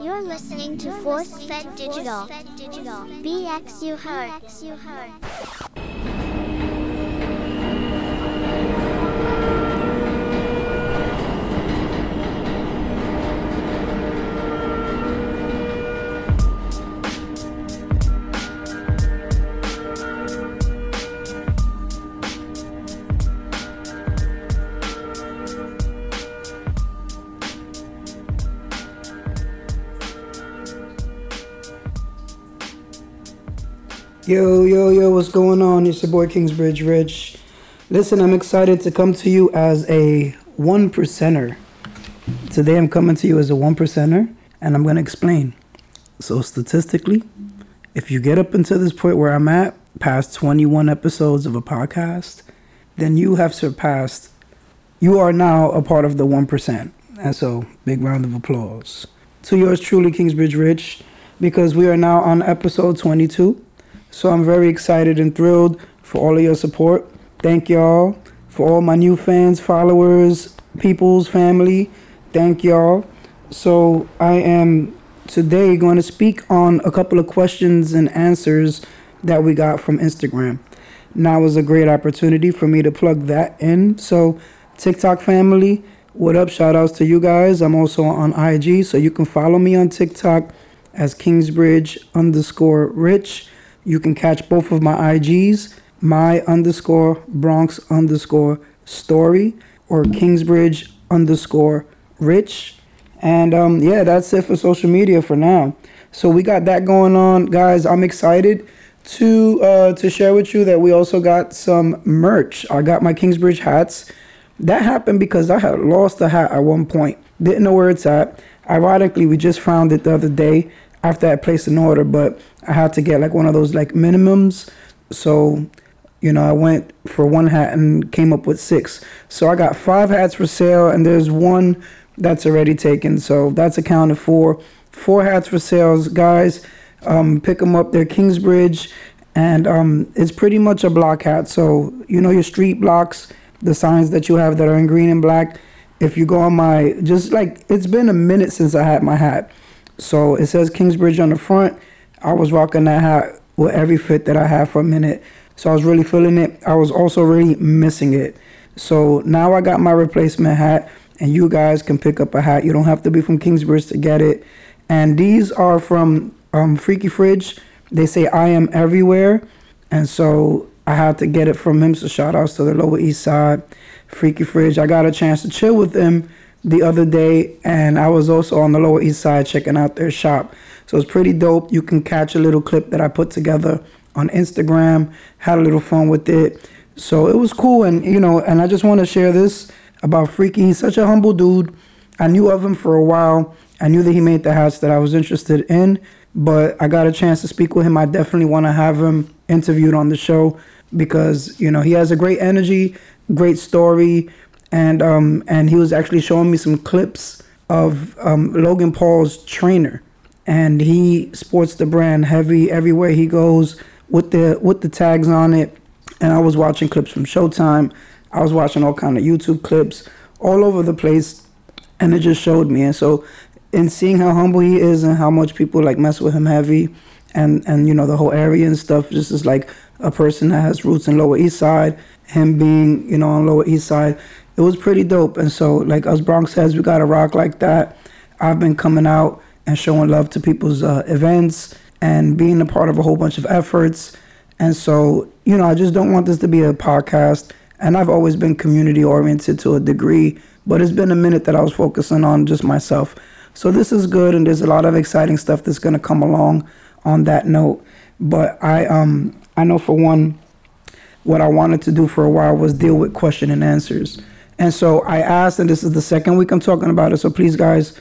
You're listening to Force Fed Digital. BX you heard. Yo, yo, yo, what's going on? It's your boy Kingsbridge Rich. Listen, I'm excited to come to you as a one percenter. Today I'm coming to you as a one percenter, and I'm going to explain. So, statistically, if you get up until this point where I'm at, past 21 episodes of a podcast, then you have surpassed, you are now a part of the 1%. And so, big round of applause to yours truly, Kingsbridge Rich, because we are now on episode 22. So I'm very excited and thrilled for all of your support. Thank y'all for all my new fans, followers, people's family. Thank y'all. So I am today going to speak on a couple of questions and answers that we got from Instagram. Now is a great opportunity for me to plug that in. So TikTok family, what up? Shout outs to you guys. I'm also on IG, so you can follow me on TikTok as Kingsbridge underscore Rich. You can catch both of my IGs, my underscore Bronx underscore story or Kingsbridge underscore rich. And um, yeah, that's it for social media for now. So we got that going on, guys. I'm excited to uh, to share with you that we also got some merch. I got my Kingsbridge hats. That happened because I had lost a hat at one point. Didn't know where it's at. Ironically, we just found it the other day after I placed an order, but I had to get like one of those like minimums. So, you know, I went for one hat and came up with six. So I got five hats for sale, and there's one that's already taken. So that's accounted for. Four hats for sales, guys. Um, pick them up. They're Kingsbridge, and um, it's pretty much a block hat. So you know your street blocks, the signs that you have that are in green and black. If you go on my, just like it's been a minute since I had my hat. So it says Kingsbridge on the front. I was rocking that hat with every fit that I had for a minute. So I was really feeling it. I was also really missing it. So now I got my replacement hat, and you guys can pick up a hat. You don't have to be from Kingsbridge to get it. And these are from um, Freaky Fridge. They say I am everywhere. And so I had to get it from him. So shout outs to the Lower East Side, Freaky Fridge. I got a chance to chill with them the other day, and I was also on the Lower East Side checking out their shop. So it's pretty dope. You can catch a little clip that I put together on Instagram, had a little fun with it. So it was cool, and you know, and I just want to share this about Freaky. He's such a humble dude. I knew of him for a while. I knew that he made the hats that I was interested in, but I got a chance to speak with him. I definitely want to have him interviewed on the show because you know he has a great energy, great story, and um and he was actually showing me some clips of um, Logan Paul's trainer, and he sports the brand heavy everywhere he goes with the with the tags on it. And I was watching clips from Showtime. I was watching all kind of YouTube clips all over the place, and it just showed me. And so, in seeing how humble he is and how much people like mess with him heavy, and and you know the whole area and stuff, just is like a person that has roots in Lower East Side, him being you know on Lower East Side, it was pretty dope. And so, like us Bronx heads, we got to rock like that. I've been coming out and showing love to people's uh, events and being a part of a whole bunch of efforts. And so, you know, I just don't want this to be a podcast. And I've always been community oriented to a degree, but it's been a minute that I was focusing on just myself. So this is good, and there's a lot of exciting stuff that's going to come along on that note. But I um I know for one, what I wanted to do for a while was deal with question and answers. And so I asked, and this is the second week I'm talking about it. So please, guys,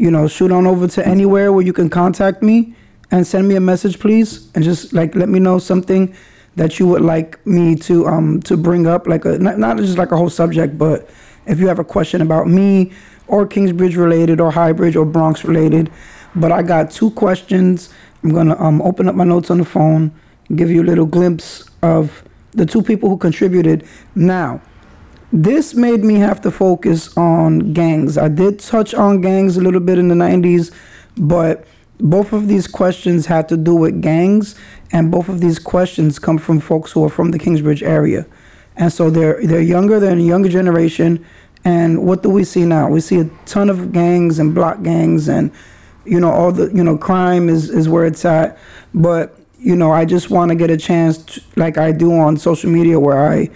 you know, shoot on over to anywhere where you can contact me and send me a message, please, and just like let me know something that you would like me to um to bring up, like a not, not just like a whole subject, but if you have a question about me or Kingsbridge related or Highbridge or Bronx related. But I got two questions. I'm gonna um open up my notes on the phone, give you a little glimpse of the two people who contributed. Now, this made me have to focus on gangs. I did touch on gangs a little bit in the 90s but both of these questions had to do with gangs, and both of these questions come from folks who are from the Kingsbridge area, and so they're they're younger, they're in a younger generation. And what do we see now? We see a ton of gangs and block gangs, and you know all the you know crime is is where it's at. But you know, I just want to get a chance, to, like I do on social media, where I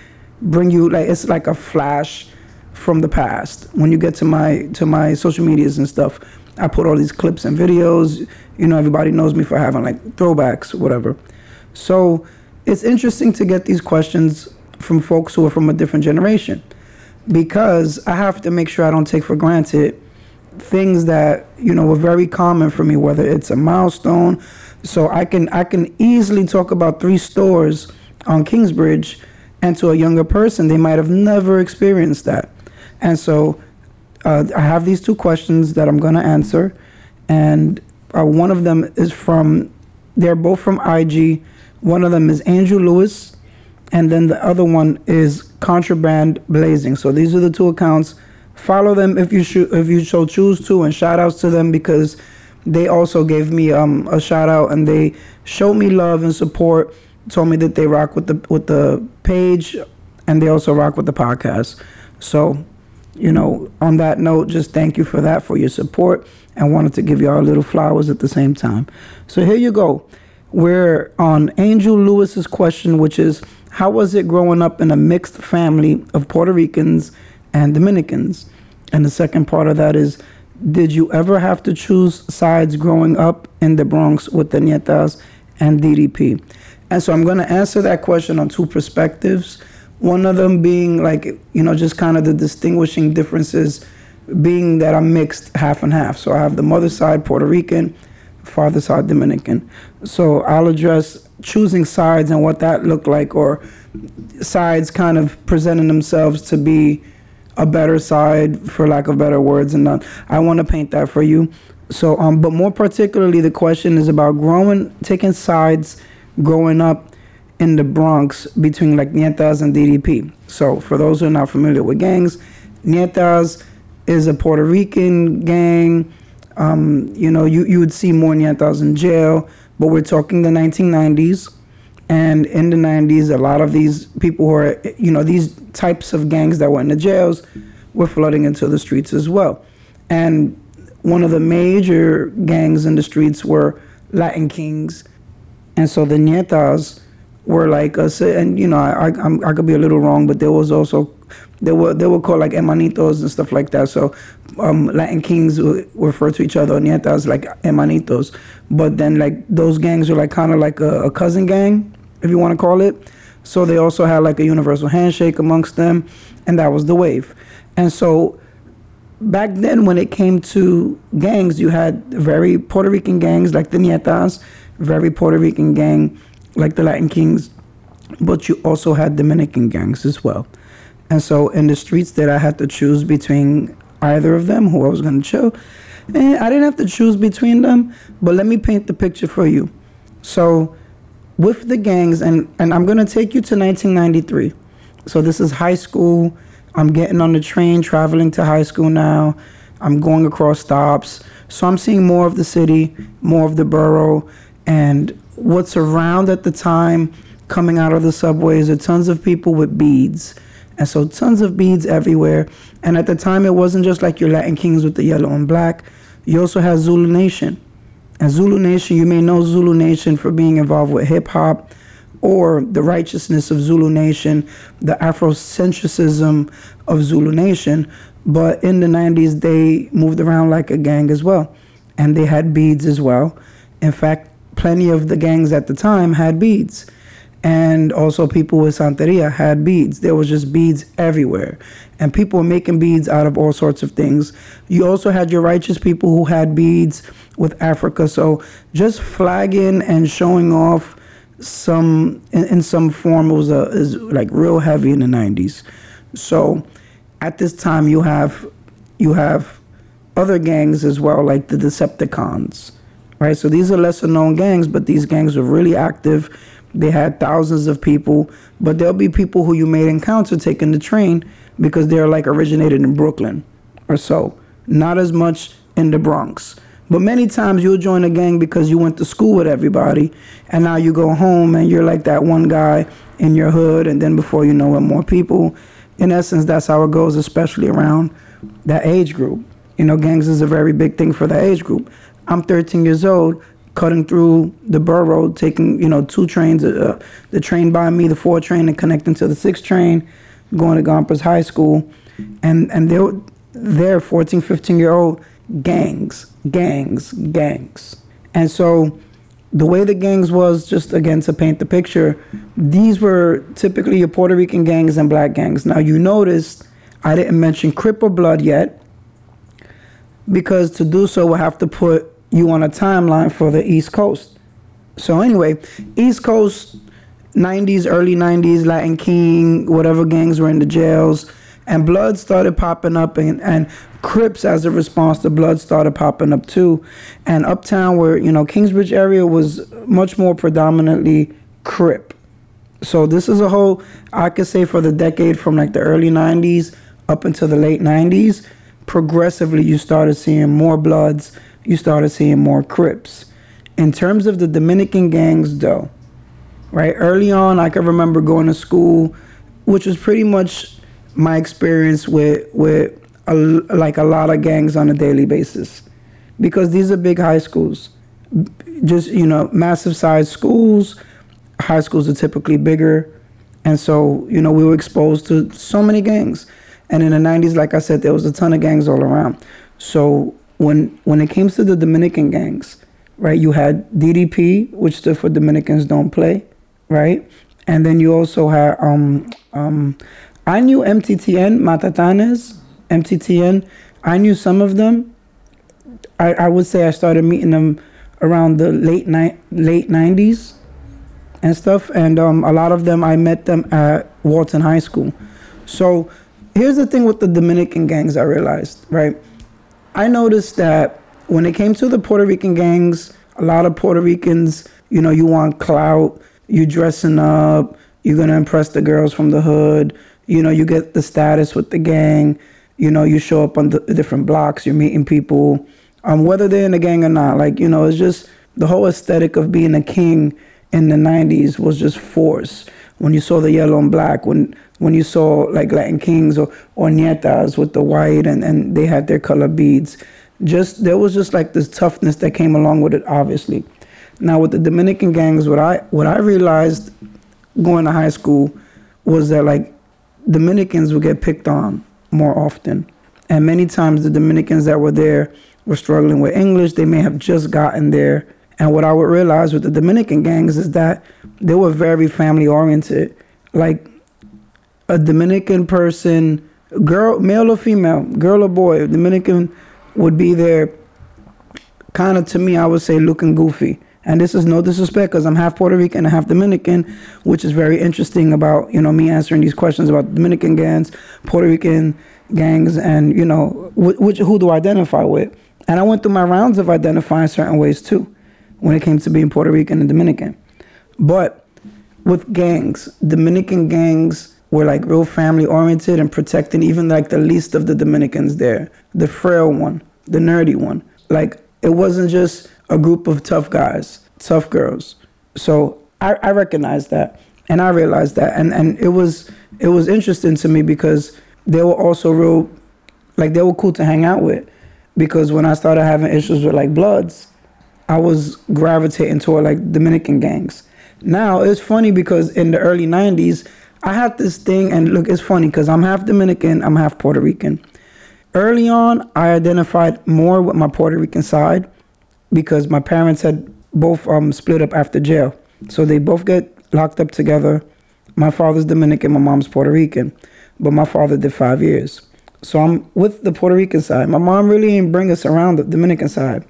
bring you like it's like a flash from the past. When you get to my to my social medias and stuff, I put all these clips and videos. You know, everybody knows me for having like throwbacks, whatever. So it's interesting to get these questions from folks who are from a different generation because I have to make sure I don't take for granted things that you know were very common for me, whether it's a milestone. So I can I can easily talk about three stores on Kingsbridge, and to a younger person, they might have never experienced that. And so uh, I have these two questions that I'm going to answer, and uh, one of them is from. They're both from IG. One of them is Andrew Lewis, and then the other one is Contraband Blazing. So these are the two accounts. Follow them if you if you so choose to, and shout outs to them because they also gave me um, a shout out and they showed me love and support. Told me that they rock with the with the page, and they also rock with the podcast. So you know, on that note, just thank you for that, for your support, and wanted to give y'all little flowers at the same time. So here you go. We're on Angel Lewis's question, which is How was it growing up in a mixed family of Puerto Ricans and Dominicans? And the second part of that is Did you ever have to choose sides growing up in the Bronx with the Nietas and DDP? And so I'm going to answer that question on two perspectives. One of them being like, you know, just kind of the distinguishing differences being that I'm mixed half and half. So I have the mother side Puerto Rican, father side Dominican. So I'll address choosing sides and what that looked like, or sides kind of presenting themselves to be a better side, for lack of better words. And I want to paint that for you. So, um, but more particularly, the question is about growing, taking sides, growing up in the Bronx between like Nietas and DDP. So for those who are not familiar with gangs, Nietas is a Puerto Rican gang. Um, you know, you, you would see more Nietas in jail, but we're talking the 1990s. And in the 90s, a lot of these people who are, you know, these types of gangs that were in the jails were flooding into the streets as well. And one of the major gangs in the streets were Latin Kings. And so the Nietas were like us, and you know, I, I, I could be a little wrong, but there was also they were they were called like hermanitos and stuff like that. So um, Latin kings refer to each other nietas like hermanitos, but then like those gangs were like kind of like a, a cousin gang, if you want to call it. So they also had like a universal handshake amongst them, and that was the wave. And so back then, when it came to gangs, you had very Puerto Rican gangs like the Nietas, very Puerto Rican gang like the Latin Kings, but you also had Dominican gangs as well. And so in the streets that I had to choose between either of them, who I was going to chill, and I didn't have to choose between them, but let me paint the picture for you. So with the gangs, and, and I'm going to take you to 1993. So this is high school. I'm getting on the train, traveling to high school now. I'm going across stops. So I'm seeing more of the city, more of the borough, and what's around at the time coming out of the subways are tons of people with beads. And so tons of beads everywhere. And at the time, it wasn't just like your Latin Kings with the yellow and black. You also had Zulu Nation. And Zulu Nation, you may know Zulu Nation for being involved with hip hop or the righteousness of Zulu Nation, the Afrocentricism of Zulu Nation. But in the 90s, they moved around like a gang as well. And they had beads as well. In fact, plenty of the gangs at the time had beads. And also, people with Santeria had beads. There was just beads everywhere. And people were making beads out of all sorts of things. You also had your righteous people who had beads with Africa. So, just flagging and showing off some in, in some form was a, is like real heavy in the 90s. So, at this time, you have you have other gangs as well, like the Decepticons right? So these are lesser known gangs, but these gangs were really active. They had thousands of people, but there'll be people who you may encounter taking the train because they're like originated in Brooklyn or so. Not as much in the Bronx. But many times you'll join a gang because you went to school with everybody, and now you go home and you're like that one guy in your hood, and then before you know it, more people. In essence, that's how it goes, especially around that age group. You know, gangs is a very big thing for that age group. I'm 13 years old, cutting through the borough, taking you know two trains, uh, the train by me, the four train, and connecting to the six train, going to Gompers High School, and and they're they're 14, 15 year old gangs, gangs, gangs, and so the way the gangs was just again to paint the picture these were typically your puerto rican gangs and black gangs. Now you noticed i didn't mention crip or blood yet because to do so we'll have to put you on a timeline for the east coast. So anyway east coast 90s early 90s latin king whatever gangs were in the jails and blood started popping up and, and crips as a response to blood started popping up too. And uptown where you know kingsbridge area was much more predominantly crip. So this is a whole i could say for the decade from like the early 90s up until the late 90s progressively you started seeing more bloods you started seeing more crips. In terms of the dominican gangs though right early on i can remember going to school which was pretty much my experience with with a, like a lot of gangs on a daily basis. Because these are big high schools. Just you know massive size schools high schools are typically bigger. And so you know we were exposed to so many gangs. And in the 90s like i said there was a ton of gangs all around. So when when it came to the dominican gangs right you had ddp which stood for dominicans don't play right and then you also had um um I knew MTTN, Matatanes, MTTN. I knew some of them. I, I would say I started meeting them around the late late 90s and stuff. And um, a lot of them, I met them at Walton High School. So here's the thing with the Dominican gangs I realized, right? I noticed that when it came to the Puerto Rican gangs, a lot of Puerto Ricans, you know, you want clout, You're dressing up, you're gonna impress the girls from the hood, you know, you get the status with the gang, you know, you show up on the different blocks, you're meeting people, um, whether they're in the gang or not. Like, you know, it's just the whole aesthetic of being a king in the 90s was just force. When you saw the yellow and black, when when you saw like Latin kings or, or nietas with the white and, and they had their color beads, just there was just like this toughness that came along with it, obviously. Now with the Dominican gangs, what I what I realized going to high school was that like Dominicans would get picked on more often. And many times the Dominicans that were there were struggling with English. They may have just gotten there. And what I would realize with the Dominican gangs is that they were very family oriented. Like a Dominican person, girl, male or female, girl or boy, Dominican would be there kind of to me, I would say looking goofy. And this is no disrespect because I'm half Puerto Rican and half Dominican, which is very interesting about, you know, me answering these questions about Dominican gangs, Puerto Rican gangs, and, you know, which, who do I identify with? And I went through my rounds of identifying certain ways too when it came to being Puerto Rican and Dominican. But with gangs, Dominican gangs were like real family oriented and protecting even like the least of the Dominicans there, the frail one, the nerdy one. Like it wasn't just a group of tough guys, tough girls. So I, I recognized that and I realized that and, and it was it was interesting to me because they were also real like they were cool to hang out with. Because when I started having issues with like bloods, I was gravitating toward like Dominican gangs. Now it's funny because in the early '90s, I had this thing, and look, it's funny because I'm half Dominican, I'm half Puerto Rican. Early on, I identified more with my Puerto Rican side, because my parents had both um, split up after jail. So they both get locked up together. My father's Dominican, my mom's Puerto Rican, but my father did five years. So I'm with the Puerto Rican side. My mom really didn't bring us around the Dominican side.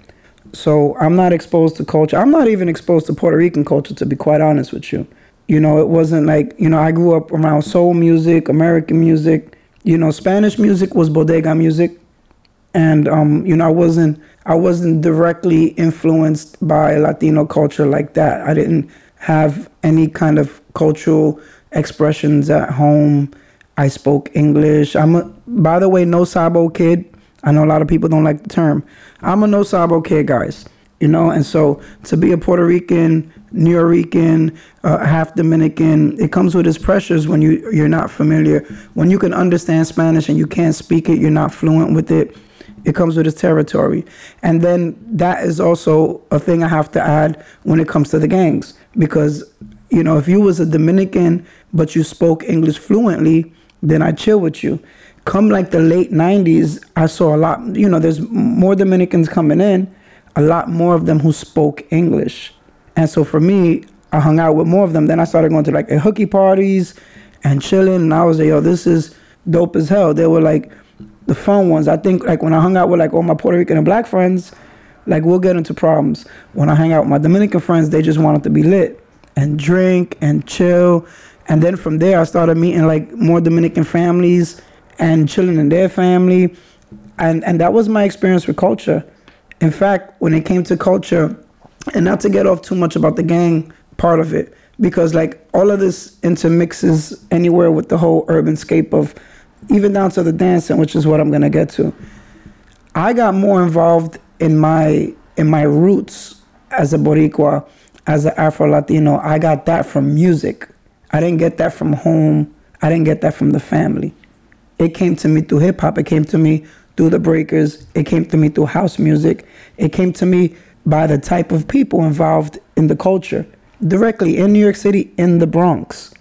So I'm not exposed to culture. I'm not even exposed to Puerto Rican culture, to be quite honest with you. You know, it wasn't like, you know, I grew up around soul music, American music. You know, Spanish music was bodega music. And, um, you know, I wasn't I wasn't directly influenced by Latino culture like that. I didn't have any kind of cultural expressions at home. I spoke English. I'm a, by the way, no Sabo kid. I know a lot of people don't like the term. I'm a no sabo kid, guys. You know, and so to be a Puerto Rican, New Rican, uh, half Dominican, it comes with its pressures when you you're not familiar. When you can understand Spanish and you can't speak it, you're not fluent with it. It comes with its territory, and then that is also a thing I have to add when it comes to the gangs because you know if you was a Dominican but you spoke English fluently, then I chill with you come like the late 90s i saw a lot you know there's more dominicans coming in a lot more of them who spoke english and so for me i hung out with more of them. Then i started going to like hooky parties and chilling. And i was like yo this is dope as hell. They were like the fun ones. I think like when i hung out with like all my puerto rican and black friends like we'll get into problems. When i hang out with my dominican friends they just wanted to be lit and drink and chill. And then from there i started meeting like more dominican families and chilling in their family. And, and that was my experience with culture. In fact, when it came to culture, and not to get off too much about the gang part of it, because like all of this intermixes anywhere with the whole urban scape of even down to the dancing, which is what I'm gonna get to. I got more involved in my in my roots as a Boricua, as an Afro Latino. I got that from music. I didn't get that from home. I didn't get that from the family. It came to me through hip hop. It came to me through the breakers. It came to me through house music. It came to me by the type of people involved in the culture directly in New York City, in the Bronx.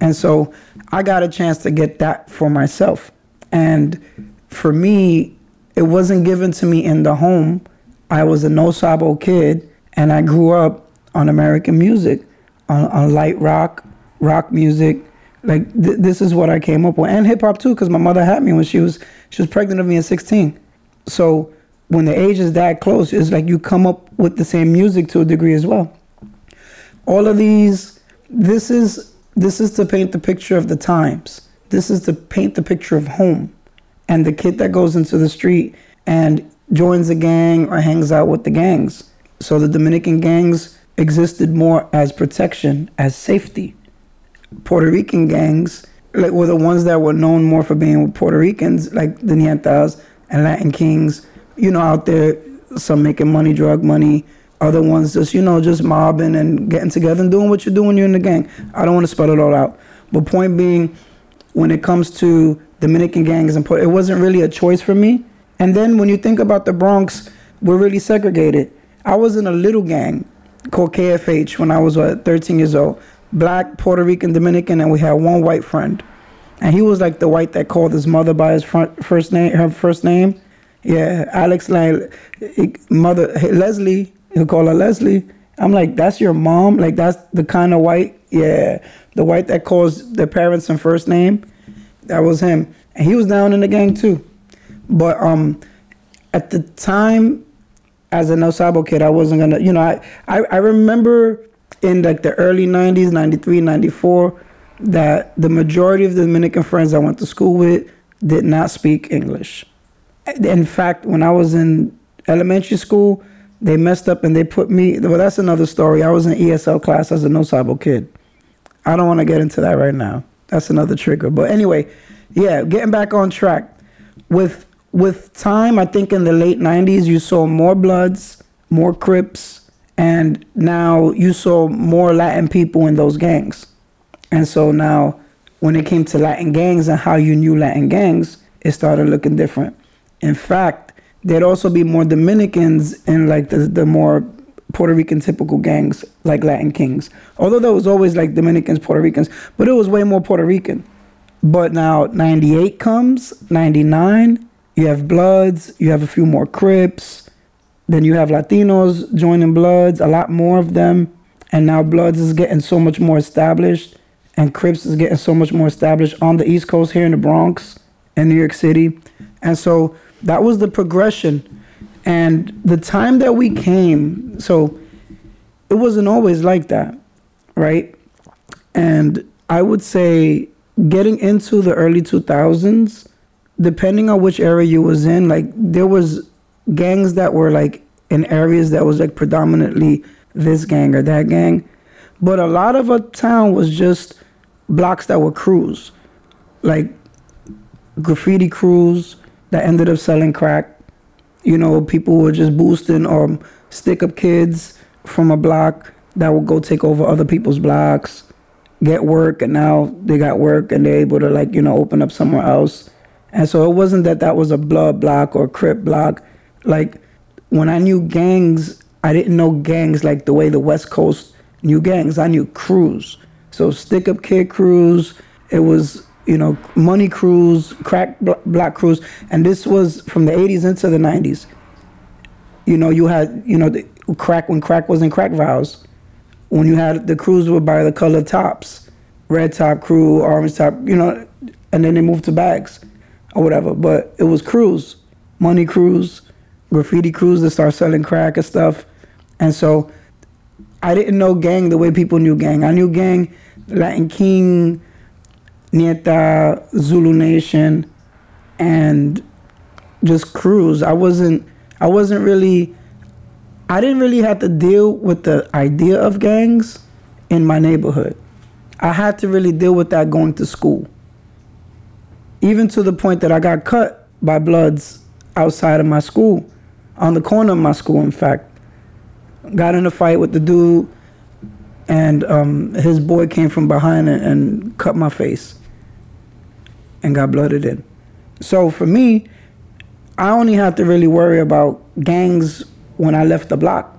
And so I got a chance to get that for myself. And for me, it wasn't given to me in the home. I was a no sabo kid, and I grew up on American music, on, on light rock, rock music, like th- this is what I came up with, and hip hop too, because my mother had me when she was she was pregnant of me at 16. So when the age is that close, it's like you come up with the same music to a degree as well. All of these, this is this is to paint the picture of the times. This is to paint the picture of home, and the kid that goes into the street and joins a gang or hangs out with the gangs. So the Dominican gangs existed more as protection, as safety Puerto Rican gangs like were the ones that were known more for being Puerto Ricans, like the Nietas and Latin Kings, you know, out there, some making money, drug money, other ones just, you know, just mobbing and getting together and doing what you do when you're in the gang. I don't want to spell it all out. But point being, when it comes to Dominican gangs and it wasn't really a choice for me. And then when you think about the Bronx, we're really segregated. I was in a little gang called KFH when I was what, 13 years old black, Puerto Rican, Dominican, and we had one white friend. And he was like the white that called his mother by his front, first name, her first name. Yeah, Alex, like, mother, hey, Leslie, he'll call her Leslie. I'm like, that's your mom? Like, that's the kind of white? Yeah, the white that calls their parents and first name. That was him. And he was down in the gang too. But um, at the time, as a No Sabo kid, I wasn't gonna, you know, I, I, I remember in like the early 90s 93 94 that the majority of the dominican friends i went to school with did not speak english in fact when i was in elementary school they messed up and they put me well that's another story. I was in esl class as a no sabo kid. I don't want to get into that right now. That's another trigger. But anyway yeah getting back on track. With with time i think in the late 90s you saw more bloods more crips and now you saw more Latin people in those gangs. And so now, when it came to Latin gangs and how you knew Latin gangs, it started looking different. In fact, there'd also be more Dominicans in like the, the more Puerto Rican typical gangs like Latin Kings. Although there was always like Dominicans, Puerto Ricans, but it was way more Puerto Rican. But now 98 comes, 99, you have Bloods, you have a few more Crips, then you have Latinos joining Bloods, a lot more of them. And now Bloods is getting so much more established. And Crips is getting so much more established on the East Coast here in the Bronx and New York City. And so that was the progression. And the time that we came, so it wasn't always like that, right? And I would say getting into the early 2000s, depending on which area you was in, like there was gangs that were like in areas that was like predominantly this gang or that gang. But a lot of a town was just blocks that were crews, like graffiti crews, that ended up selling crack. You know, people were just boosting or stick up kids from a block that would go take over other people's blocks, get work, and now they got work and they're able to like you know open up somewhere else. And so it wasn't that that was a blood block or crip block. Like when I knew gangs, I didn't know gangs like the way the West Coast knew gangs. I knew crews. So stick up kid crews. It was you know money crews, crack black crews, and this was from the 80s into the 90s. You know you had you know the crack when crack was in crack vials. When you had the crews were by the color tops, red top crew, orange top, you know, and then they moved to bags or whatever. But it was crews, money crews, graffiti crews that start selling crack and stuff. And so I didn't know gang the way people knew gang. I knew gang, Latin King, Nieta, Zulu Nation, and just crews. I wasn't I wasn't really I didn't really have to deal with the idea of gangs in my neighborhood. I had to really deal with that going to school. Even to the point that I got cut by Bloods outside of my school, on the corner of my school, in fact. Got in a fight with the dude, and um, his boy came from behind and, and cut my face and got blooded in. So for me, I only had to really worry about gangs when I left the block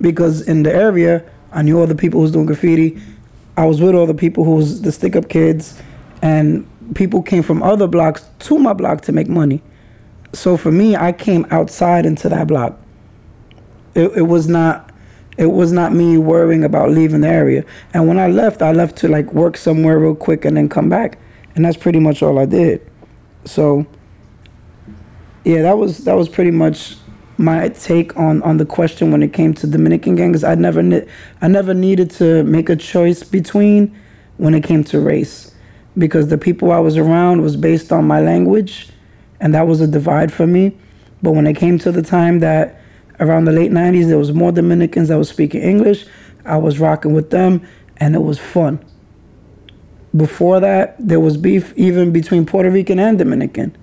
because in the area, I knew all the people who was doing graffiti. I was with all the people who was the stick up kids, and people came from other blocks to my block to make money. So for me, I came outside into that block. It, it was not it was not me worrying about leaving the area. And when I left, I left to like work somewhere real quick and then come back. And that's pretty much all I did. So yeah, that was that was pretty much my take on on the question when it came to Dominican gangs. I never ne- I never needed to make a choice between when it came to race because the people I was around was based on my language and that was a divide for me. But when it came to the time that around the late 90s there was more Dominicans that was speaking English, I was rocking with them and it was fun. Before that, there was beef even between Puerto Rican and Dominican,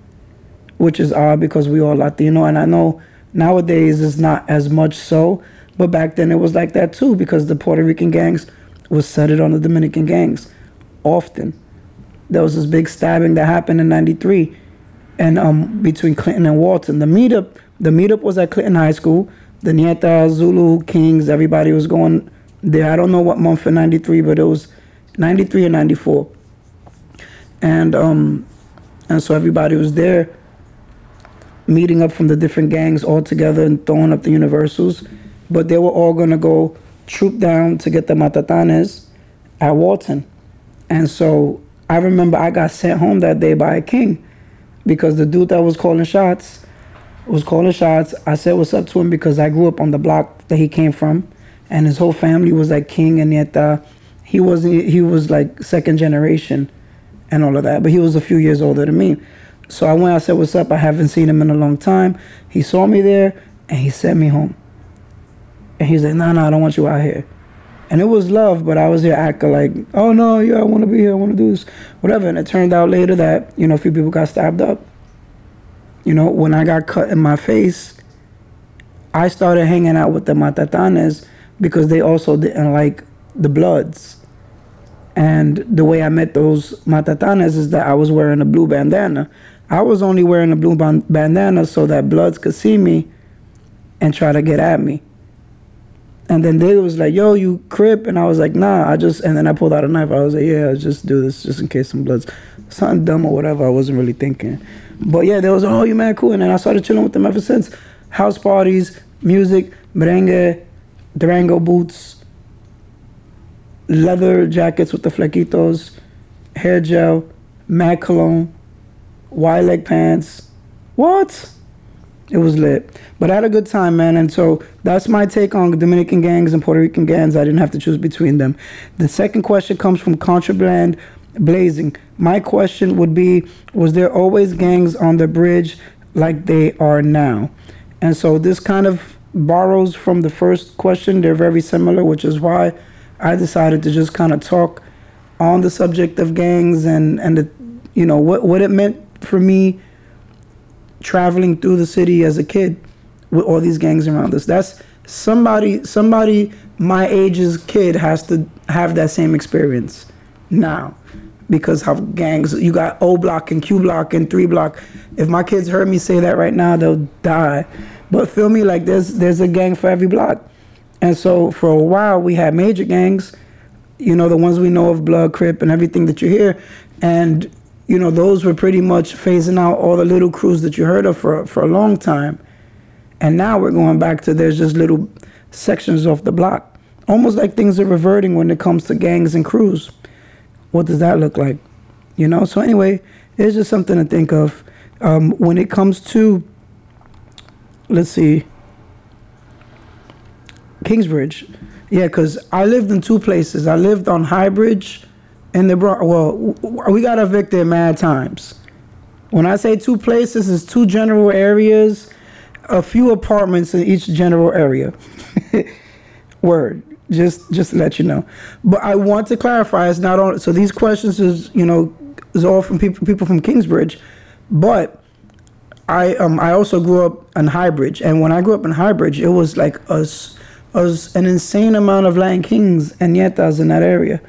which is odd because we all Latino and I know nowadays it's not as much so, but back then it was like that too because the Puerto Rican gangs was set it on the Dominican gangs often there was this big stabbing that happened in 93 and um, between Clinton and Walton. The meetup, the meetup was at Clinton High School. The Nieta, Zulu, Kings, everybody was going there. I don't know what month in 93, but it was 93 or 94. And um, and so everybody was there meeting up from the different gangs all together and throwing up the universals. But they were all gonna go troop down to get the matatanes at Walton. And so I remember I got sent home that day by a king because the dude that was calling shots was calling shots. I said what's up to him because I grew up on the block that he came from, and his whole family was like king, and uh, he was he was like second generation, and all of that. But he was a few years older than me. So I went. I said what's up. I haven't seen him in a long time. He saw me there, and he sent me home. And he's like, No, nah, no, nah, I don't want you out here and it was love, but I was here acting like, oh no, yeah, I want to be here, I want to do this, whatever. And it turned out later that you know a few people got stabbed up. You know, when I got cut in my face, I started hanging out with the matatanes because they also didn't like the bloods. And the way I met those matatanes is that I was wearing a blue bandana. I was only wearing a blue bandana so that bloods could see me and try to get at me. And then they was like, "Yo, you crip," and I was like, "Nah, I just." And then I pulled out a knife. I was like, "Yeah, I just do this, just in case some bloods, something dumb or whatever." I wasn't really thinking, but yeah, there was, "Oh, you man, cool." And then I started chilling with them ever since. House parties, music, merengue, Durango boots, leather jackets with the flequitos, hair gel, Mac cologne, wide leg pants. What? It was lit. But I had a good time, man. And so that's my take on Dominican gangs and Puerto Rican gangs. I didn't have to choose between them. The second question comes from Contraband Blazing. My question would be Was there always gangs on the bridge like they are now? And so this kind of borrows from the first question. They're very similar, which is why I decided to just kind of talk on the subject of gangs and, and the, you know, what, what it meant for me traveling through the city as a kid with all these gangs around us. That's somebody somebody my age's kid has to have that same experience now because how gangs you got O block and Q block and three block. If my kids heard me say that right now, they'll die. But feel me, like there's there's a gang for every block. And so for a while we had major gangs, you know, the ones we know of Blood, Crip, and everything that you hear. And, you know, those were pretty much phasing out all the little crews that you heard of for for a long time. And now we're going back to there's just little sections off the block. Almost like things are reverting when it comes to gangs and crews what does that look like? You know, so anyway, it's just something to think of. Um, when it comes to, let's see, Kingsbridge, yeah, because I lived in two places. I lived on Highbridge and the Bronx. Well, we got evicted mad times. When I say two places, it's two general areas, a few apartments in each general area. Word just just to let you know. But I want to clarify it's not on so these questions is you know is all from people people from Kingsbridge, but I um I also grew up in Highbridge and when I grew up in Highbridge it was like us us an insane amount of Latin Kings and Nietas in that area.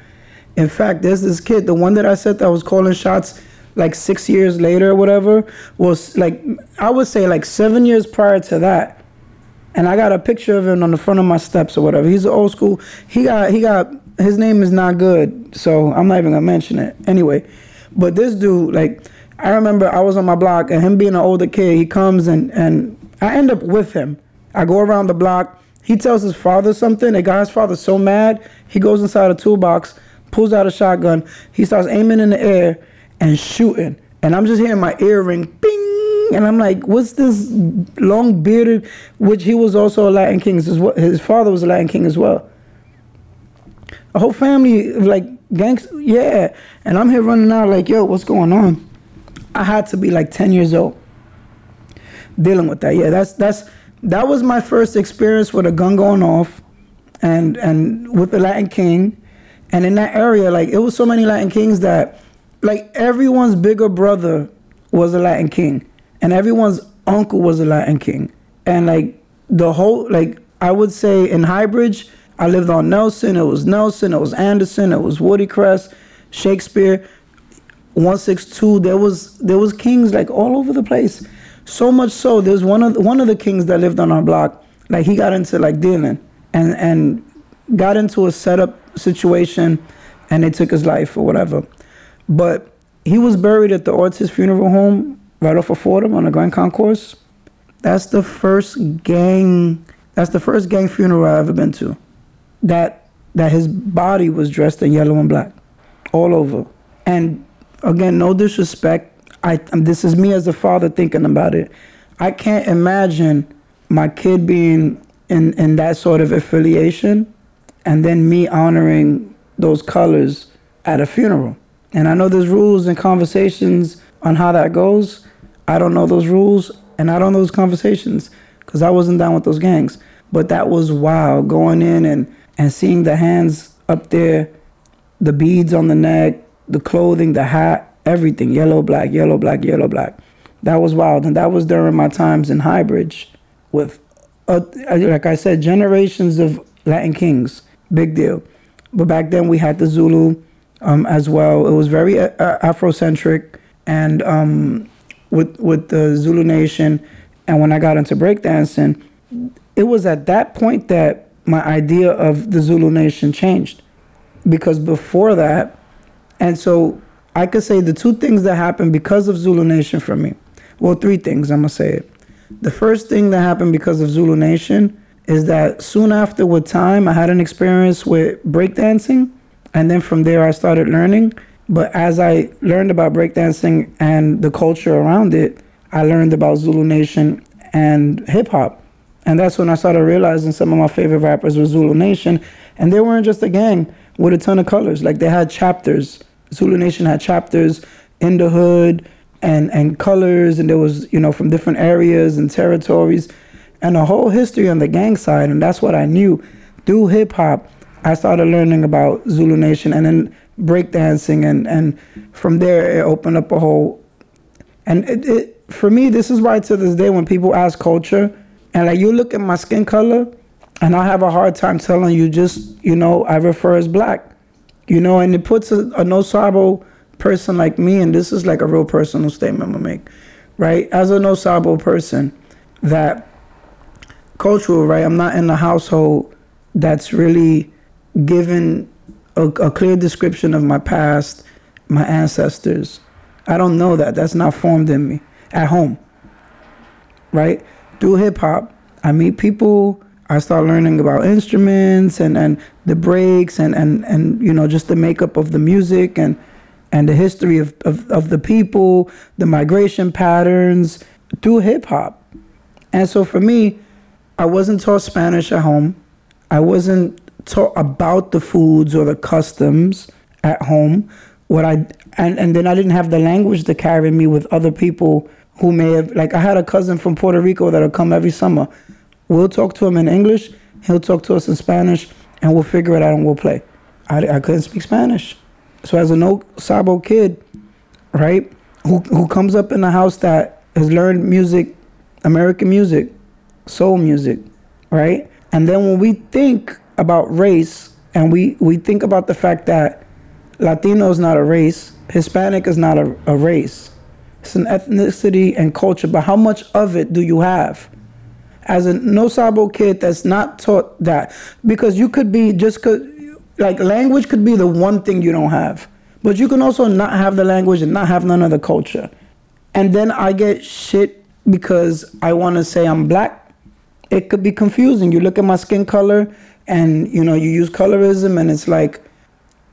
In fact, there's this kid, the one that I said that was calling shots like six years later or whatever, was like I would say like seven years prior to that and I got a picture of him on the front of my steps or whatever. He's old school. He got he got his name is not good, so I'm not even gonna mention it anyway. But this dude, like, I remember I was on my block and him being an older kid, he comes and and I end up with him. I go around the block. He tells his father something. The guy's father so mad, he goes inside a toolbox, pulls out a shotgun. He starts aiming in the air and shooting. And I'm just hearing my ear ring, bing and I'm like, what's this long bearded, which he was also a Latin king. His father was a Latin king as well. A whole family of like gangs, yeah. And I'm here running out like, yo, what's going on? I had to be like 10 years old dealing with that. Yeah, that's that's that was my first experience with a gun going off, and and with the Latin king, and in that area, like it was so many Latin kings that, like everyone's bigger brother was a Latin king and everyone's uncle was a Latin king. And like the whole like I would say in Highbridge, I lived on Nelson. It was Nelson. It was Anderson. It was Woodycrest, Shakespeare, 162. There was there was kings like all over the place. So much so, there's one of the, one of the kings that lived on our block. Like he got into like dealing and and got into a setup situation, and they took his life or whatever. But he was buried at the Ortiz Funeral Home right off of Fordham on the Grand Concourse. That's the first gang. That's the first gang funeral I've ever been to. That that his body was dressed in yellow and black, all over. And again, no disrespect. I this is me as a father thinking about it. I can't imagine my kid being in in that sort of affiliation, and then me honoring those colors at a funeral. And I know there's rules and conversations on how that goes, I don't know those rules and I don't know those conversations because I wasn't down with those gangs. But that was wild going in and, and seeing the hands up there, the beads on the neck, the clothing, the hat, everything yellow, black, yellow, black, yellow, black. That was wild. And that was during my times in Highbridge with, uh, like I said, generations of Latin kings. Big deal. But back then we had the Zulu um, as well. It was very uh, Afrocentric. And um, with with the Zulu Nation, and when I got into breakdancing, it was at that point that my idea of the Zulu Nation changed, because before that, and so I could say the two things that happened because of Zulu Nation for me. Well, three things I'm gonna say it. The first thing that happened because of Zulu Nation is that soon after, with time, I had an experience with breakdancing, and then from there I started learning but as I learned about breakdancing and the culture around it, I learned about Zulu Nation and hip hop. And that's when I started realizing some of my favorite rappers were Zulu Nation. And they weren't just a gang with a ton of colors. Like they had chapters. Zulu Nation had chapters in the hood and, and colors. And there was, you know, from different areas and territories. And a whole history on the gang side. And that's what I knew. Through hip hop, I started learning about Zulu Nation. And then breakdancing, and and from there it opened up a whole. And it, it for me, this is why to this day when people ask culture, and like you look at my skin color, and I have a hard time telling you just, you know, I refer as black. You know, and it puts a, a no sabo person like me, and this is like a real personal statement I'm gonna make, right? As a no sabo person, that cultural, right? I'm not in a household that's really given a, a clear description of my past, my ancestors. I don't know that. That's not formed in me at home, right? Through hip hop, I meet people. I start learning about instruments and, and the breaks and, and, and you know just the makeup of the music and and the history of, of, of the people, the migration patterns through hip hop. And so for me, I wasn't taught Spanish at home. I wasn't taught about the foods or the customs at home. What I and, and then I didn't have the language to carry me with other people who may have like I had a cousin from Puerto Rico that'll come every summer. We'll talk to him in English, he'll talk to us in Spanish, and we'll figure it out and we'll play. I, I couldn't speak Spanish. So as a no sabo kid, right, who who comes up in a house that has learned music, American music, soul music, right? And then when we think about race and we, we think about the fact that Latino is not a race, Hispanic is not a, a race. It's an ethnicity and culture, but how much of it do you have? As a no sabo kid that's not taught that, because you could be just cause, like language could be the one thing you don't have, but you can also not have the language and not have none of the culture. And then I get shit because I want to say I'm black. It could be confusing. You look at my skin color and you know you use colorism and it's like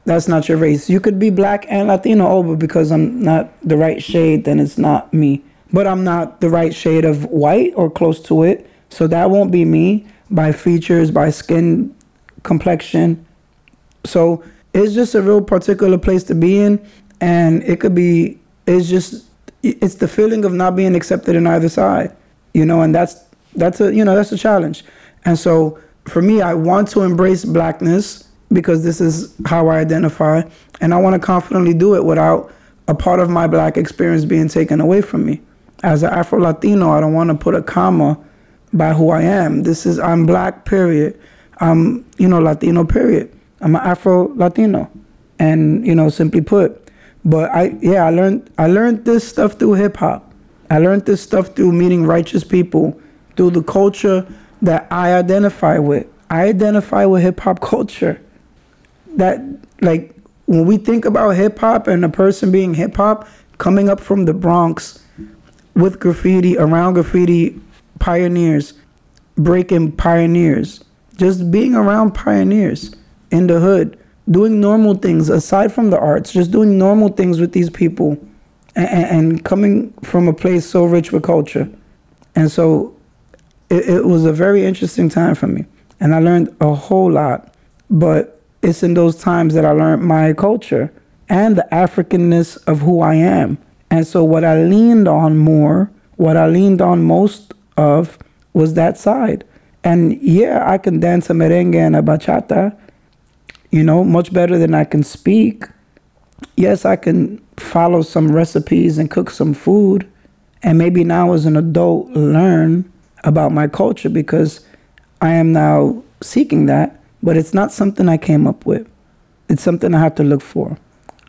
that's not your race you could be black and latino oh but because i'm not the right shade then it's not me but i'm not the right shade of white or close to it so that won't be me by features by skin complexion so it's just a real particular place to be in and it could be it's just it's the feeling of not being accepted in either side you know and that's that's a you know that's a challenge and so for me, I want to embrace blackness because this is how I identify, and I want to confidently do it without a part of my black experience being taken away from me. As an Afro Latino, I don't want to put a comma by who I am. This is I'm black. Period. I'm you know Latino. Period. I'm an Afro Latino, and you know simply put. But I yeah I learned I learned this stuff through hip hop. I learned this stuff through meeting righteous people, through the culture that I identify with. I identify with hip hop culture. That like when we think about hip hop and a person being hip hop coming up from the Bronx with graffiti around graffiti pioneers, breaking pioneers, just being around pioneers in the hood, doing normal things aside from the arts, just doing normal things with these people and, and coming from a place so rich with culture. And so it, it was a very interesting time for me. And I learned a whole lot. But it's in those times that I learned my culture and the Africanness of who I am. And so, what I leaned on more, what I leaned on most of, was that side. And yeah, I can dance a merengue and a bachata, you know, much better than I can speak. Yes, I can follow some recipes and cook some food. And maybe now, as an adult, learn about my culture because I am now seeking that, but it's not something I came up with. It's something I have to look for.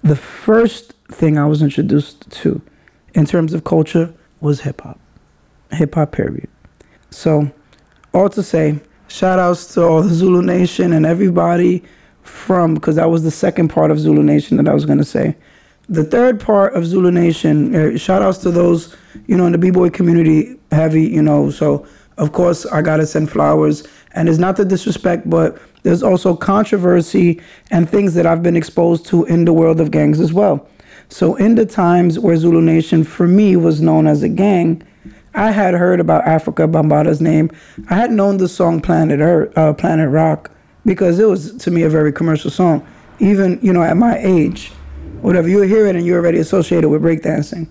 The first thing I was introduced to in terms of culture was hip hop. Hip hop, period. So, all to say, shout outs to all the Zulu Nation and everybody from, because that was the second part of Zulu Nation that I was going to say. The third part of Zulu Nation, uh, shout outs to those, you know, in the B boy community, heavy, you know. So, of course, I got to send flowers. And it's not the disrespect, but there's also controversy and things that I've been exposed to in the world of gangs as well. So, in the times where Zulu Nation for me was known as a gang, I had heard about Afrika Bambaataa's name. I had known the song Planet Earth, uh, Planet Rock, because it was to me a very commercial song. Even you know at my age, whatever you hear it and you're already associated with breakdancing.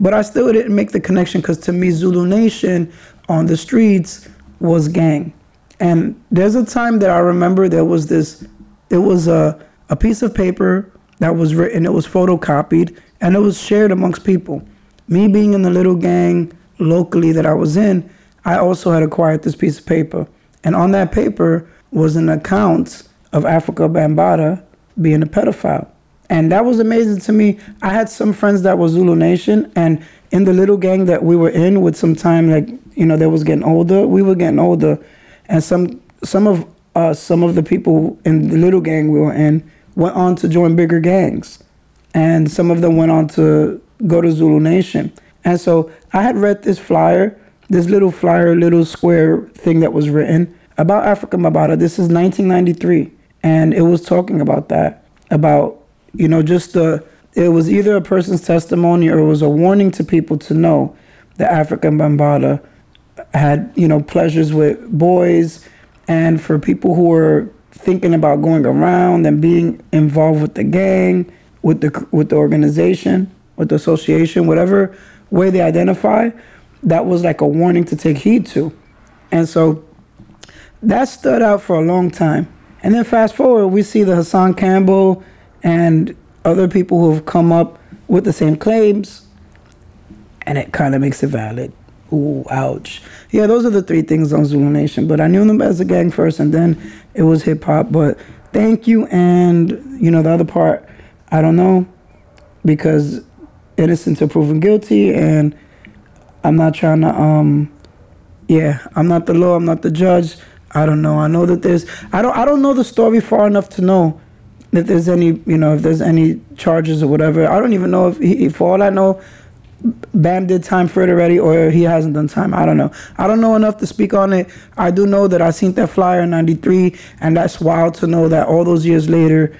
But I still didn't make the connection because to me, Zulu Nation on the streets was gang. And there's a time that I remember there was this, it was a, a piece of paper that was written, it was photocopied, and it was shared amongst people. me being in the little gang locally that I was in, I also had acquired this piece of paper. And on that paper was an account of Afrika Bambaataa being a pedophile. And that was amazing to me. I had some friends that were Zulu Nation, and in the little gang that we were in, with some time, like you know, they was getting older. We were getting older, and some some of us, some of the people in the little gang we were in, went on to join bigger gangs, and some of them went on to go to Zulu Nation. And so I had read this flyer, this little flyer, little square thing that was written about Afrika Bambaataa. This is 1993, and it was talking about that, about you know just the. It was either a person's testimony or it was a warning to people to know that Afrika Bambaataa had you know pleasures with boys, and for people who were thinking about going around and being involved with the gang, with the with the organization, with the association, whatever way they identify, that was like a warning to take heed to. And so that stood out for a long time. And then fast forward, we see the Hassan Campbell and other people who have come up with the same claims, and it kind of makes it valid. Ooh, ouch. Yeah, those are the three things on Zulu Nation. But I knew them as a gang first, and then it was hip hop. But thank you, and you know the other part, I don't know, because innocent until proven guilty, and I'm not trying to um, yeah, I'm not the law, I'm not the judge. I don't know. I know that there's I don't I don't know the story far enough to know if there's any you know if there's any charges or whatever. I don't even know if he, for all I know, Bam did time for it already or he hasn't done time. I don't know. I don't know enough to speak on it. I do know that I seen that flyer in 93 and that's wild to know that all those years later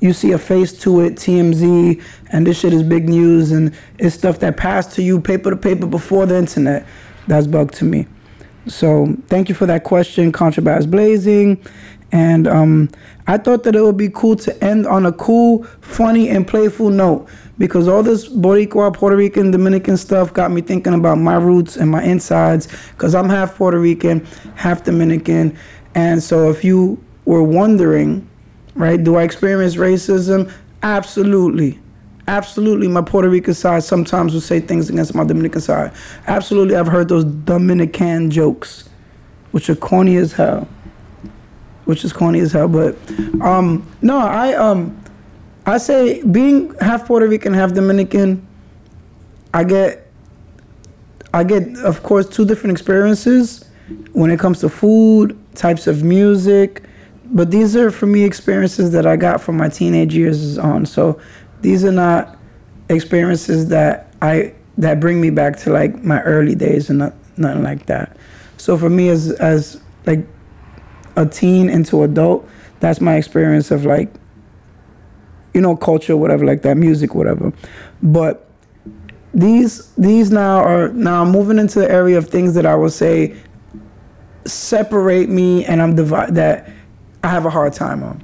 you see a face to it, TMZ, and this shit is big news and it's stuff that passed to you paper to paper before the internet. That's bug to me. So thank you for that question, Contrabass Blazing. And um, I thought that it would be cool to end on a cool, funny, and playful note because all this Boricua, Puerto Rican, Dominican stuff got me thinking about my roots and my insides because I'm half Puerto Rican, half Dominican. And so if you were wondering, right, do I experience racism? Absolutely. Absolutely, my Puerto Rican side sometimes will say things against my Dominican side. Absolutely, I've heard those Dominican jokes, which are corny as hell. Which is corny as hell, but um, no, I um, I say being half Puerto Rican, half Dominican, I get, I get of course two different experiences when it comes to food, types of music, but these are for me experiences that I got from my teenage years on. So these are not experiences that I that bring me back to like my early days and not, nothing like that. So for me as as like a teen into adult, that's my experience of like you know culture whatever like that music whatever. But these these now are now I'm moving into the area of things that I will say separate me and I'm divide that I have a hard time on.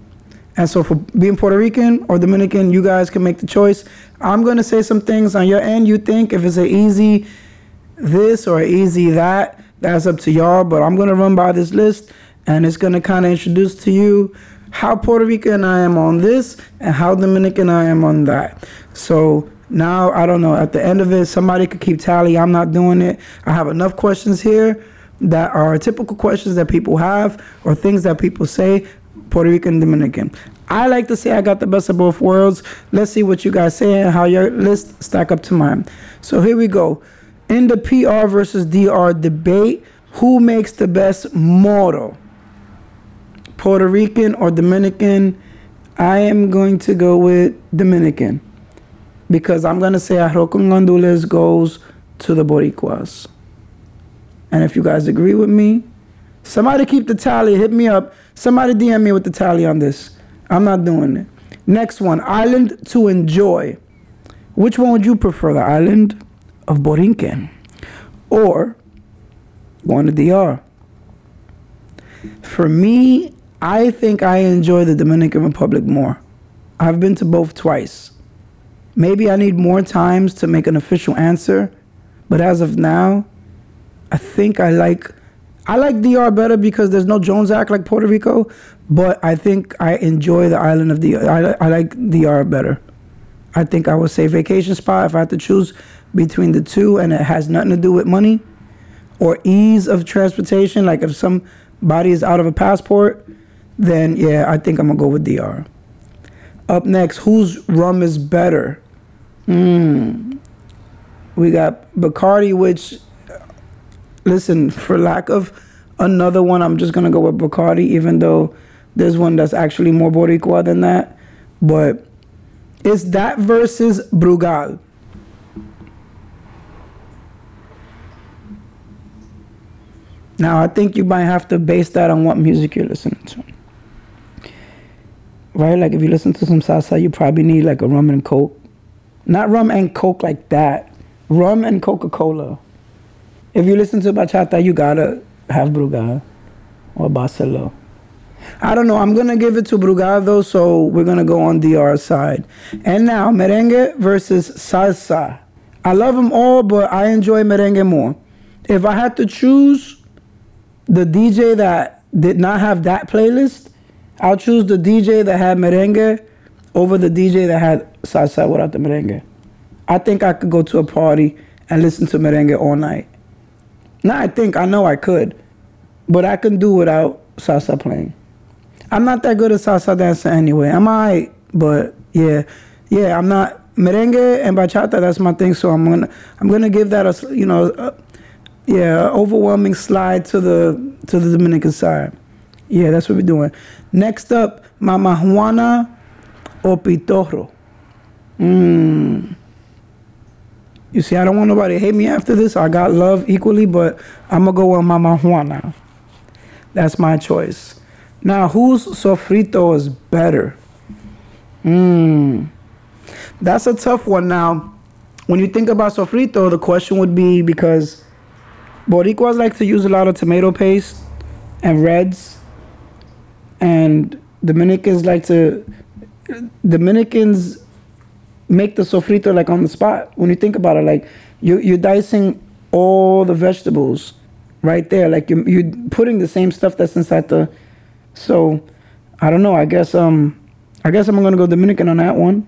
And so for being Puerto Rican or Dominican, you guys can make the choice. I'm going to say some things on your end. You think if it's an easy this or easy that, that's up to y'all. But I'm going to run by this list and it's going to kind of introduce to you how Puerto Rican I am on this and how Dominican I am on that. So now, I don't know, at the end of it, somebody could keep tally. I'm not doing it. I have enough questions here that are typical questions that people have or things that people say Puerto Rican, Dominican. I like to say I got the best of both worlds. Let's see what you guys say and how your list stack up to mine. So here we go. In the PR versus DR debate, who makes the best model? Puerto Rican or Dominican? I am going to go with Dominican because I'm going to say Arroz con Gandules goes to the Boricuas. And if you guys agree with me, somebody keep the tally. Hit me up Somebody DM me with the tally on this. I'm not doing it. Next one, island to enjoy. Which one would you prefer, the island of Borinquen or going to DR? For me, I think I enjoy the Dominican Republic more. I've been to both twice. Maybe I need more times to make an official answer, but as of now, I think I like I like DR better because there's no Jones Act like Puerto Rico, but I think I enjoy the island of DR. I, I like DR better. I think I would say vacation spot if I had to choose between the two and it has nothing to do with money or ease of transportation, like if somebody is out of a passport, then yeah, I think I'm gonna go with DR. Up next, whose rum is better? Hmm. We got Bacardi, which, listen, for lack of another one, I'm just gonna go with Bacardi, even though there's one that's actually more Boricua than that. But it's that versus Brugal. Now, I think you might have to base that on what music you're listening to. Right? Like, if you listen to some salsa, you probably need like a rum and coke. Not rum and coke like that, rum and Coca Cola. If you listen to bachata, you gotta have Brugal or Barcelo. I don't know. I'm gonna give it to Brugal though, so we're gonna go on the R side. And now merengue versus salsa. I love them all, but I enjoy merengue more. If I had to choose the DJ that did not have that playlist, I'll choose the DJ that had merengue over the DJ that had salsa without the merengue. I think I could go to a party and listen to merengue all night. Now I think I know I could, but I can do without salsa playing. I'm not that good at salsa dancing anyway. I'm but yeah, yeah, I'm not merengue and bachata. That's my thing. So I'm gonna I'm gonna give that a you know, a, yeah, overwhelming slide to the to the Dominican side. Yeah, that's what we're doing. Next up, Mama Juana or Pitorro. Mmm. You see, I don't want nobody to hate me after this. I got love equally, but I'm gonna go with Mama Juana. That's my choice. Now, whose sofrito is better? Mmm. That's a tough one. Now, when you think about sofrito, the question would be because Boricuas like to use a lot of tomato paste and reds, and Dominicans like to. Dominicans make the sofrito like on the spot. When you think about it, like you you're dicing all the vegetables right there. Like you you're putting the same stuff that's inside the. So, I don't know. I guess um, I guess I'm gonna go Dominican on that one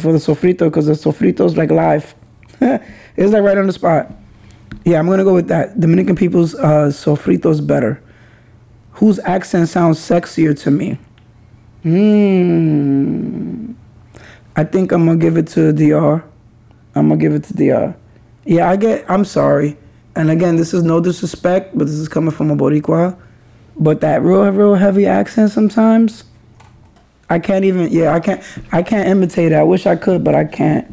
for the sofrito because the sofrito is like live. it's like right on the spot. Yeah, I'm gonna go with that. Dominican people's uh, sofrito's better. Whose accent sounds sexier to me? Hmm. I think I'm gonna give it to DR. I'm gonna give it to DR. Yeah, I get. I'm sorry, and again, this is no disrespect, but this is coming from a Boricua. But that real, real heavy accent sometimes, I can't even. Yeah, I can't. I can't imitate it. I wish I could, but I can't.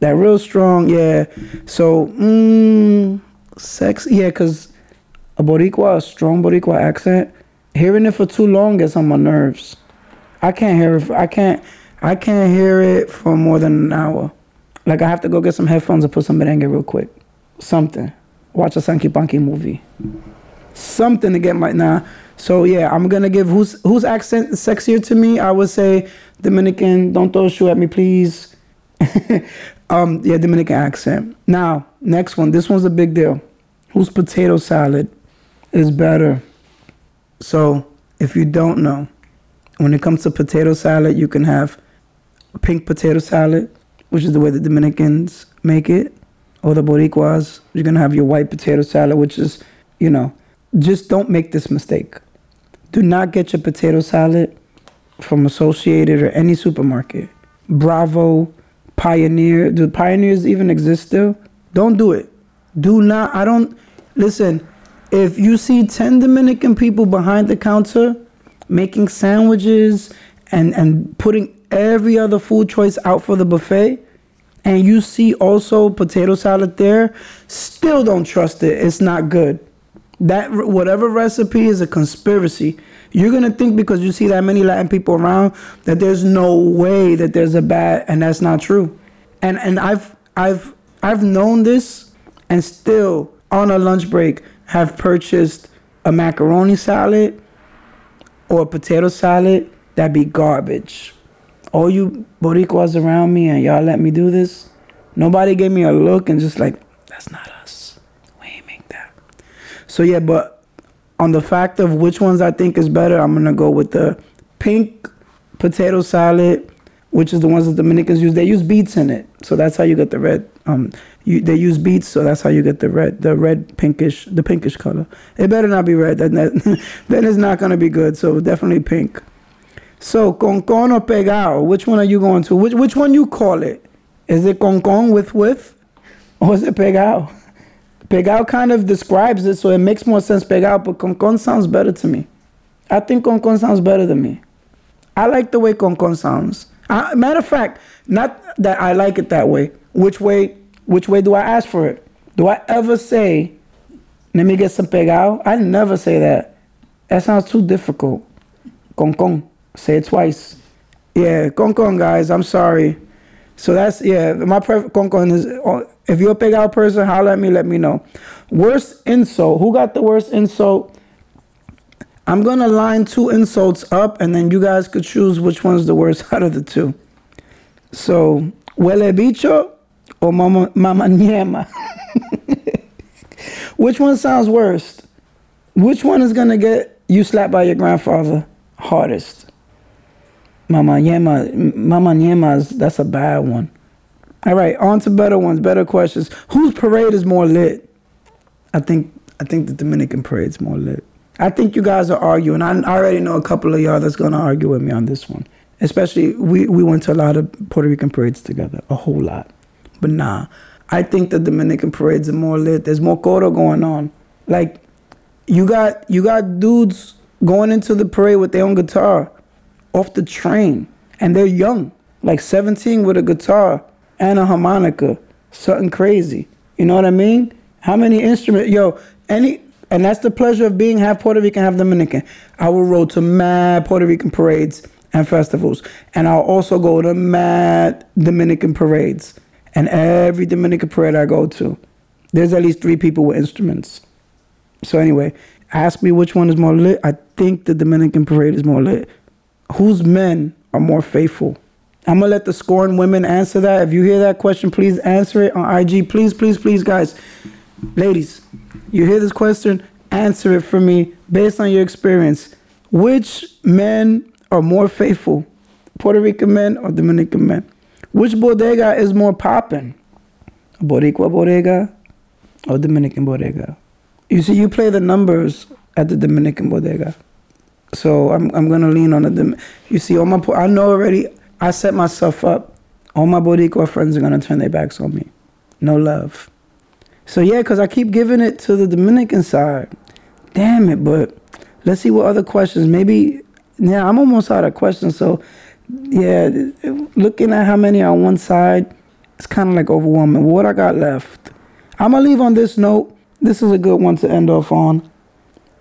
That real strong, yeah. So, mm, sex, yeah, cause a Boricua, a strong Boricua accent, hearing it for too long gets on my nerves. I can't hear it. I can't. I can't hear it for more than an hour. Like I have to go get some headphones and put some merengue real quick. Something. Watch a Sanky Panky movie. Something to get my nah. So yeah, I'm gonna give whose whose accent is sexier to me. I would say Dominican. Don't throw a shoe at me, please. um, yeah, Dominican accent. Now, next one. This one's a big deal. Whose potato salad is better? So, if you don't know, when it comes to potato salad, you can have pink potato salad, which is the way the Dominicans make it, or the Boricuas. You're gonna have your white potato salad, which is, you know, just don't make this mistake. Do not get your potato salad from Associated or any supermarket. Bravo, Pioneer. Do Pioneers even exist still? Don't do it. Do not. I don't. Listen, if you see 10 Dominican people behind the counter making sandwiches and, and putting every other food choice out for the buffet, and you see also potato salad there, still don't trust it. It's not good. That whatever recipe is a conspiracy. You're gonna think because you see that many Latin people around that there's no way that there's a bad, and that's not true. And and I've I've I've known this, and still on a lunch break have purchased a macaroni salad or a potato salad that be garbage. All you Boricuas around me and y'all let me do this. Nobody gave me a look and just like, that's not us. We ain't make that. So yeah, but on the fact of which ones I think is better, I'm gonna go with the pink potato salad which is the ones that Dominicans use. They use beets in it, so that's how you get the red. Um, you, they use beets, so that's how you get the red, the red pinkish, the pinkish color. It better not be red, then that, then it's not gonna be good. So definitely pink. So con con or pegao, which one are you going to? Which which one you call it? Is it con con with with, or is it pegao? Pegao kind of describes it, so it makes more sense pegao, but con con sounds better to me. I think con con sounds better than me. I like the way con con sounds. Uh, matter of fact, not that I like it that way. Which way? Which way do I ask for it? Do I ever say, "Let me get some pegao"? I never say that. That sounds too difficult. Con con. Say it twice. Yeah, con con, guys. I'm sorry. So that's yeah. My perfect con con is oh, if you're a pegao person, holler at me. Let me know. Worst insult. Who got the worst insult? I'm gonna line two insults up, and then you guys could choose which one's the worst out of the two. So, huele bicho or mama mama niema? which one sounds worst? Which one is gonna get you slapped by your grandfather hardest? Mama niema, mama niema that's a bad one. All right, on to better ones, better questions. Whose parade is more lit? I think I think the Dominican parade's more lit. I think you guys are arguing. I already know a couple of y'all that's gonna argue with me on this one. Especially we, we went to a lot of Puerto Rican parades together, a whole lot. But nah, I think the Dominican parades are more lit. There's more coro going on. Like you got you got dudes going into the parade with their own guitar off the train, and they're young, like 17 with a guitar and a harmonica, something crazy. You know what I mean? How many instruments? Yo, any and that's the pleasure of being half Puerto Rican, half Dominican. I will roll to mad Puerto Rican parades and festivals. And I'll also go to mad Dominican parades. And every Dominican parade I go to, there's at least three people with instruments. So anyway, ask me which one is more lit. I think the Dominican parade is more lit. Whose men are more faithful? I'm gonna let the scorned women answer that. If you hear that question, please answer it on IG. Please, please, please, guys. Ladies, you hear this question? Answer it for me based on your experience. Which men are more faithful, Puerto Rican men or Dominican men? Which bodega is more popping? Boricua bodega or Dominican bodega? You see, you play the numbers at the Dominican bodega. So I'm, I'm gonna lean on the. You see, all my I know already. I set myself up. All my Boricua friends are gonna turn their backs on me. No love. So yeah, because I keep giving it to the Dominican side. Damn it, but let's see what other questions. Maybe yeah, I'm almost out of questions. So yeah, looking at how many on one side, it's kind of like overwhelming. What I got left? I'm gonna leave on this note. This is a good one to end off on.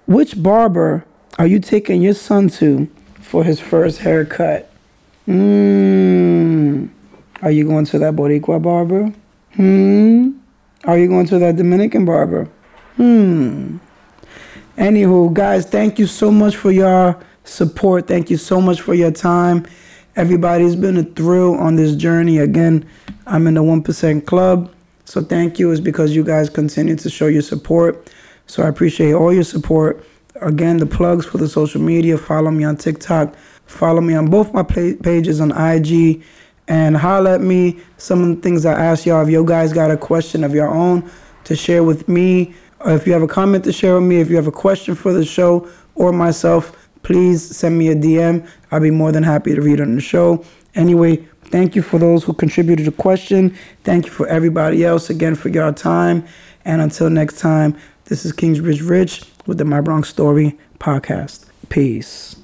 Which barber are you taking your son to for his first haircut? Hmm. Are you going to that Boricua barber? Hmm. Are you going to that Dominican barber? Hmm. Anywho, guys, thank you so much for your support. Thank you so much for your time. Everybody's been a thrill on this journey. Again, I'm in the 1% club. So thank you. It's because you guys continue to show your support. So I appreciate all your support. Again, the plugs for the social media. Follow me on TikTok. Follow me on both my pages on IG and holler at me. Some of the things I asked y'all, if you guys got a question of your own to share with me, or if you have a comment to share with me, if you have a question for the show or myself, please send me a DM. I'll be more than happy to read on the show. Anyway, thank you for those who contributed a question. Thank you for everybody else again for your time. And until next time, this is Kingsbridge Rich with the My Bronx Story podcast. Peace.